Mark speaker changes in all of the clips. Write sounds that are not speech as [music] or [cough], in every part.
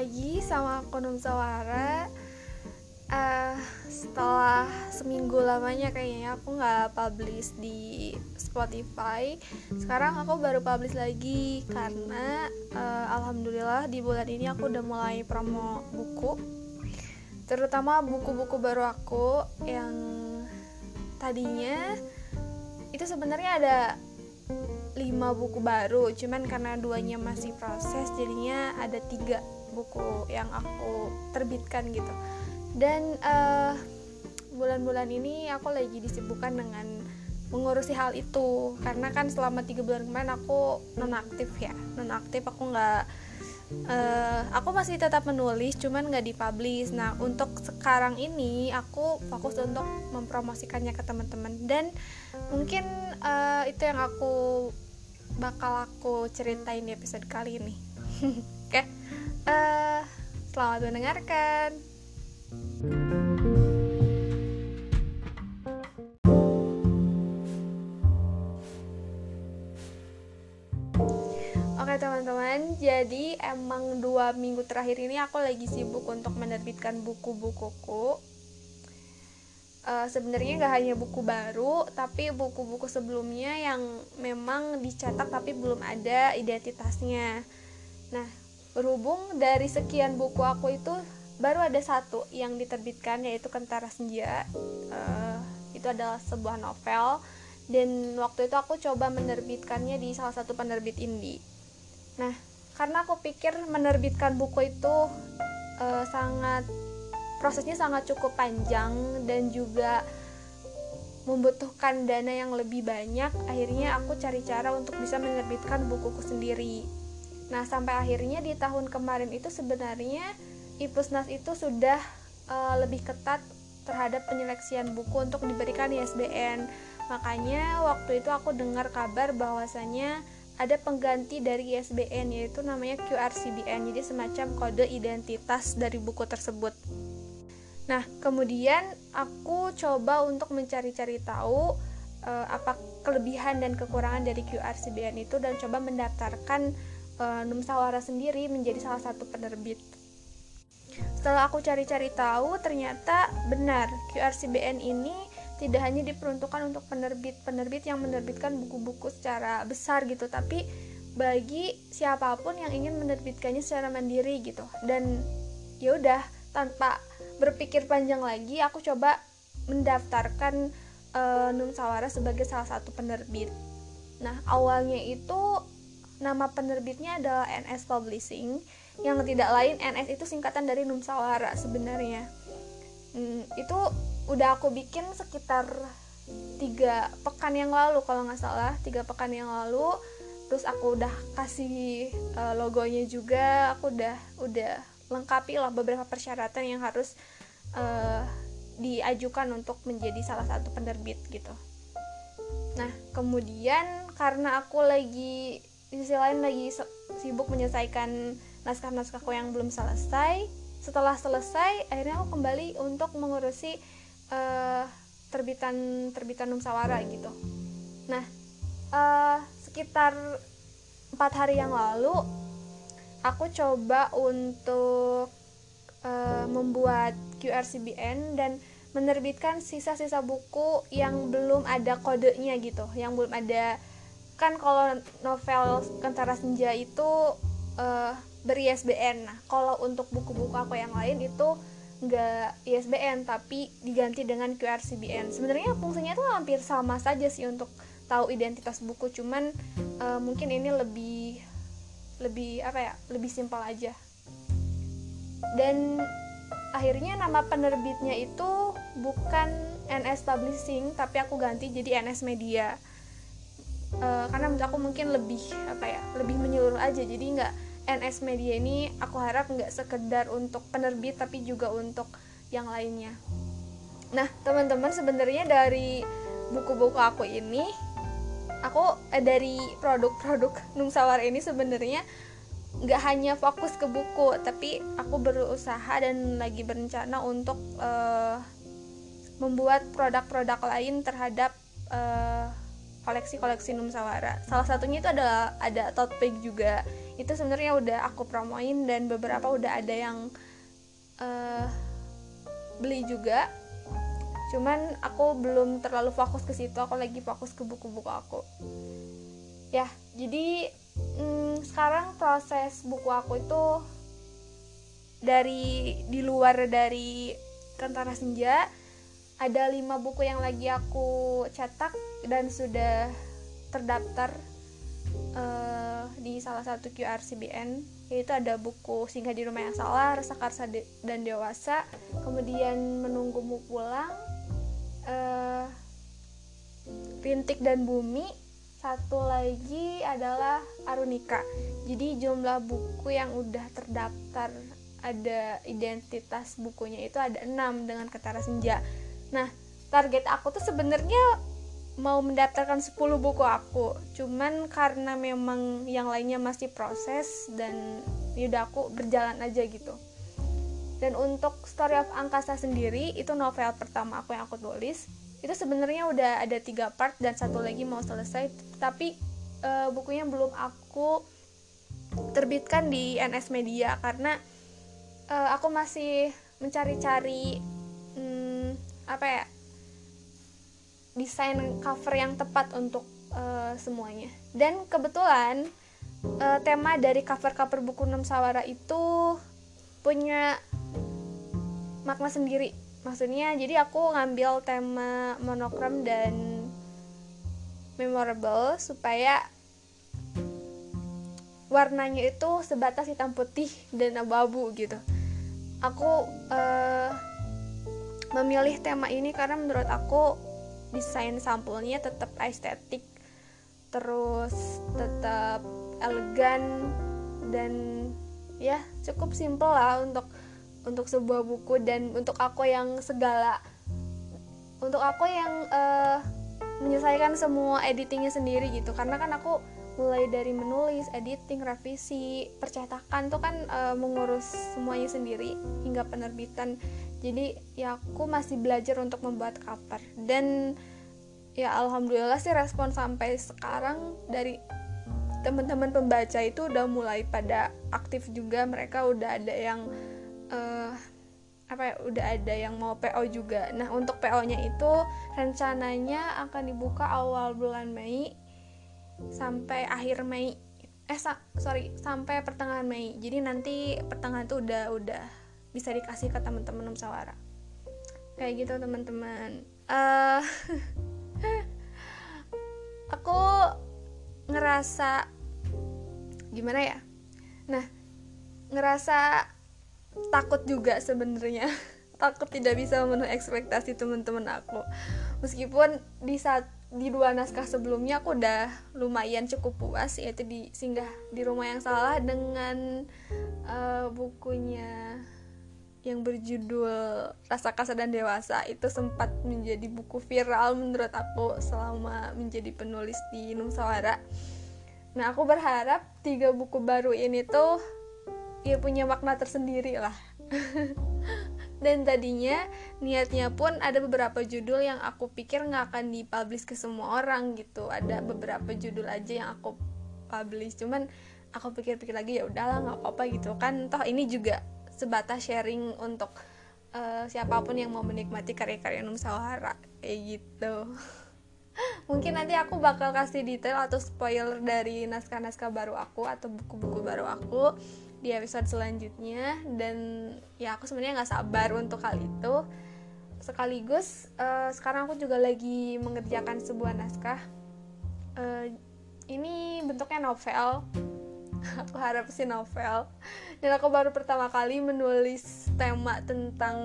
Speaker 1: lagi sama aku Sawara. Uh, Setelah seminggu lamanya kayaknya aku nggak publish di Spotify. Sekarang aku baru publish lagi Karena uh, Alhamdulillah di bulan ini aku udah mulai promo buku. Terutama buku-buku baru aku yang tadinya itu sebenarnya ada lima buku baru cuman karena duanya masih proses jadinya ada tiga buku yang aku terbitkan gitu. Dan eh, bulan-bulan ini aku lagi disibukkan dengan mengurusi hal itu. Karena kan selama tiga bulan kemarin aku nonaktif ya. Nonaktif aku nggak uh, aku masih tetap menulis cuman nggak dipublish. Nah untuk sekarang ini aku fokus untuk mempromosikannya ke teman-teman. Dan mungkin uh, itu yang aku bakal aku ceritain di episode kali ini. [laughs] uh, selamat mendengarkan Oke teman-teman, jadi emang dua minggu terakhir ini aku lagi sibuk untuk menerbitkan buku-bukuku. Uh, Sebenarnya gak hanya buku baru, tapi buku-buku sebelumnya yang memang dicetak tapi belum ada identitasnya. Nah, berhubung dari sekian buku aku itu baru ada satu yang diterbitkan yaitu Kentara Senja. Uh, itu adalah sebuah novel dan waktu itu aku coba menerbitkannya di salah satu penerbit indie Nah, karena aku pikir menerbitkan buku itu uh, sangat prosesnya sangat cukup panjang dan juga membutuhkan dana yang lebih banyak, akhirnya aku cari cara untuk bisa menerbitkan bukuku sendiri. Nah, sampai akhirnya di tahun kemarin itu sebenarnya Ipusnas itu sudah uh, lebih ketat terhadap penyeleksian buku untuk diberikan ISBN. Makanya waktu itu aku dengar kabar bahwasanya ada pengganti dari ISBN yaitu namanya QRCBN jadi semacam kode identitas dari buku tersebut nah kemudian aku coba untuk mencari-cari tahu uh, apa kelebihan dan kekurangan dari QRCBN itu dan coba mendaftarkan uh, Numsawara sendiri menjadi salah satu penerbit. Setelah aku cari-cari tahu ternyata benar QRCBN ini tidak hanya diperuntukkan untuk penerbit-penerbit yang menerbitkan buku-buku secara besar gitu tapi bagi siapa pun yang ingin menerbitkannya secara mandiri gitu. Dan ya udah tanpa berpikir panjang lagi aku coba mendaftarkan uh, Nun Sawara sebagai salah satu penerbit. Nah awalnya itu nama penerbitnya adalah NS Publishing. Yang tidak lain NS itu singkatan dari Nun Sawara sebenarnya. Hmm, itu udah aku bikin sekitar tiga pekan yang lalu kalau nggak salah. Tiga pekan yang lalu. Terus aku udah kasih uh, logonya juga. Aku udah udah lengkapi lah beberapa persyaratan yang harus uh, diajukan untuk menjadi salah satu penerbit gitu. Nah kemudian karena aku lagi di sisi lain lagi sibuk menyelesaikan naskah-naskahku yang belum selesai setelah selesai akhirnya aku kembali untuk mengurusi uh, terbitan terbitan Numsawara gitu. Nah, uh, sekitar empat hari yang lalu aku coba untuk uh, membuat QRCBN dan menerbitkan sisa-sisa buku yang belum ada kodenya gitu, yang belum ada kan kalau novel Kentara Senja itu uh, beri ISBN. Nah, kalau untuk buku-buku aku yang lain itu nggak ISBN tapi diganti dengan QRCBN sebenarnya fungsinya itu hampir sama saja sih untuk tahu identitas buku cuman uh, mungkin ini lebih lebih apa ya lebih simpel aja. Dan akhirnya nama penerbitnya itu bukan NS Publishing tapi aku ganti jadi NS Media uh, karena menurut aku mungkin lebih apa ya lebih menyeluruh aja jadi nggak NS Media ini aku harap nggak sekedar untuk penerbit tapi juga untuk yang lainnya. Nah, teman-teman sebenarnya dari buku-buku aku ini aku eh, dari produk-produk [laughs] Nungsawar ini sebenarnya nggak hanya fokus ke buku, tapi aku berusaha dan lagi berencana untuk uh, membuat produk-produk lain terhadap uh, koleksi-koleksi Nungsawara. Salah satunya itu adalah ada tote bag juga. Itu sebenarnya udah aku promoin dan beberapa udah ada yang uh, beli juga. Cuman aku belum terlalu fokus ke situ aku lagi fokus ke buku-buku aku. Ya jadi hmm, sekarang proses buku aku itu dari di luar dari Kentara Senja ada lima buku yang lagi aku cetak dan sudah terdaftar uh, di salah satu QRCBN yaitu ada buku Singgah di Rumah yang Salah, Rasa Karsa dan Dewasa, kemudian Menunggumu Pulang, uh, Rintik dan Bumi. Satu lagi adalah Arunika. Jadi jumlah buku yang udah terdaftar ada identitas bukunya itu ada enam dengan Ketara Senja nah target aku tuh sebenarnya mau mendaftarkan 10 buku aku. Cuman karena memang yang lainnya masih proses dan yaudah aku berjalan aja gitu. Dan untuk Story of Angkasa sendiri itu novel pertama aku yang aku tulis itu sebenarnya udah ada tiga part dan satu lagi mau selesai. Tapi uh, bukunya belum aku terbitkan di NS Media karena uh, aku masih mencari-cari apa ya desain cover yang tepat untuk uh, semuanya. Dan kebetulan uh, tema dari cover-cover buku Enam Sawara itu punya makna sendiri. Maksudnya jadi aku ngambil tema monokrom dan memorable supaya warnanya itu sebatas hitam putih dan abu-abu gitu. Aku uh, memilih tema ini karena menurut aku desain sampulnya tetap estetik terus tetap elegan dan ya cukup simple lah untuk untuk sebuah buku dan untuk aku yang segala untuk aku yang uh, menyelesaikan semua editingnya sendiri gitu. Karena kan aku mulai dari menulis, editing, revisi, percetakan tuh kan uh, mengurus semuanya sendiri hingga penerbitan. Jadi ya aku masih belajar untuk membuat cover dan ya alhamdulillah sih respon sampai sekarang dari teman-teman pembaca itu udah mulai pada aktif juga mereka udah ada yang uh, apa ya udah ada yang mau PO juga. Nah untuk PO-nya itu rencananya akan dibuka awal bulan Mei sampai akhir Mei. Eh sa sorry sampai pertengahan Mei. Jadi nanti pertengahan itu udah udah bisa dikasih ke teman-teman Sawara. Kayak gitu teman-teman. Uh, [laughs] aku ngerasa gimana ya? Nah ngerasa takut juga sebenarnya [laughs] takut tidak bisa memenuhi ekspektasi teman-teman aku meskipun di saat di dua naskah sebelumnya aku udah lumayan cukup puas yaitu di singgah di rumah yang salah dengan uh, bukunya yang berjudul Rasa Kasar dan Dewasa itu sempat menjadi buku viral menurut aku selama menjadi penulis di Nusawara. Nah aku berharap tiga buku baru ini tuh ya punya makna tersendiri lah [laughs] dan tadinya niatnya pun ada beberapa judul yang aku pikir nggak akan dipublish ke semua orang gitu. Ada beberapa judul aja yang aku publish. Cuman aku pikir-pikir lagi ya udahlah nggak apa-apa gitu kan. Toh ini juga sebatas sharing untuk uh, siapa pun yang mau menikmati karya-karya Num Sawara kayak gitu. [laughs] Mungkin nanti aku bakal kasih detail atau spoiler dari naskah-naskah baru aku atau buku-buku baru aku di episode selanjutnya. Dan ya aku sebenarnya nggak sabar untuk hal itu. Sekaligus uh, sekarang aku juga lagi mengerjakan sebuah naskah. Uh, ini bentuknya novel. [laughs] Aku harap sih novel. Dan aku baru pertama kali menulis tema tentang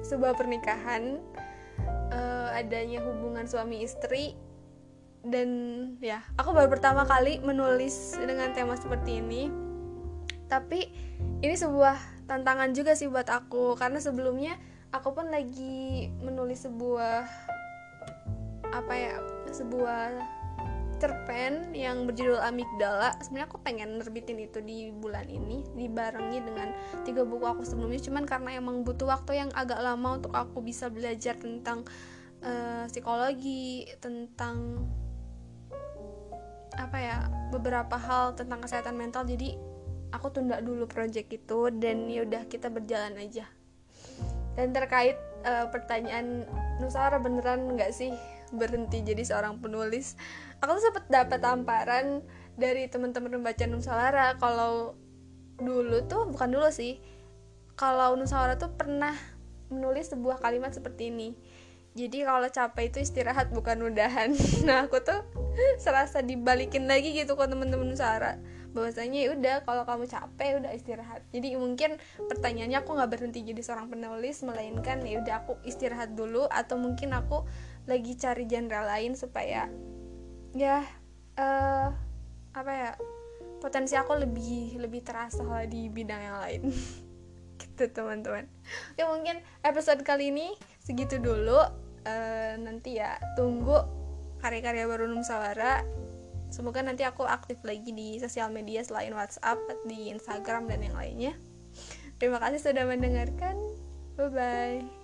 Speaker 1: sebuah pernikahan. Uh, adanya hubungan suami istri dan ya aku baru pertama kali menulis dengan tema seperti ini. Tapi ini sebuah tantangan juga sih buat aku. Karena sebelumnya aku pun lagi menulis sebuah apa ya sebuah cerpen yang berjudul Amigdala. Sebenarnya aku pengen nerbitin itu di bulan ini dibarengi dengan tiga buku aku sebelumnya. Cuman karena emang butuh waktu yang agak lama untuk aku bisa belajar tentang uh, psikologi tentang apa ya beberapa hal tentang kesehatan mental. Jadi aku tunda dulu project itu dan ya udah kita berjalan aja. Dan terkait uh, pertanyaan Nusara beneran nggak sih berhenti jadi seorang penulis? Aku tuh sempet dapat tamparan dari teman-teman membaca Nusawara kalau dulu tuh bukan dulu sih kalau Nusawara tuh pernah menulis sebuah kalimat seperti ini jadi kalau capek itu istirahat bukan udahan. [laughs] Nah aku tuh serasa dibalikin lagi gitu ke temen-temen Nusawara bahwasanya ya udah kalau kamu capek udah istirahat. Jadi mungkin pertanyaannya aku nggak berhenti jadi seorang penulis melainkan ya udah aku istirahat dulu atau mungkin aku lagi cari genre lain supaya ya uh, apa ya potensi aku lebih lebih terasa lah di bidang yang lain. [laughs] Gitu teman-teman. Ya mungkin episode kali ini segitu dulu uh, nanti ya tunggu karya-karya baru Nusawara semoga nanti aku aktif lagi di sosial media selain WhatsApp di Instagram dan yang lainnya. Terima kasih sudah mendengarkan. Bye bye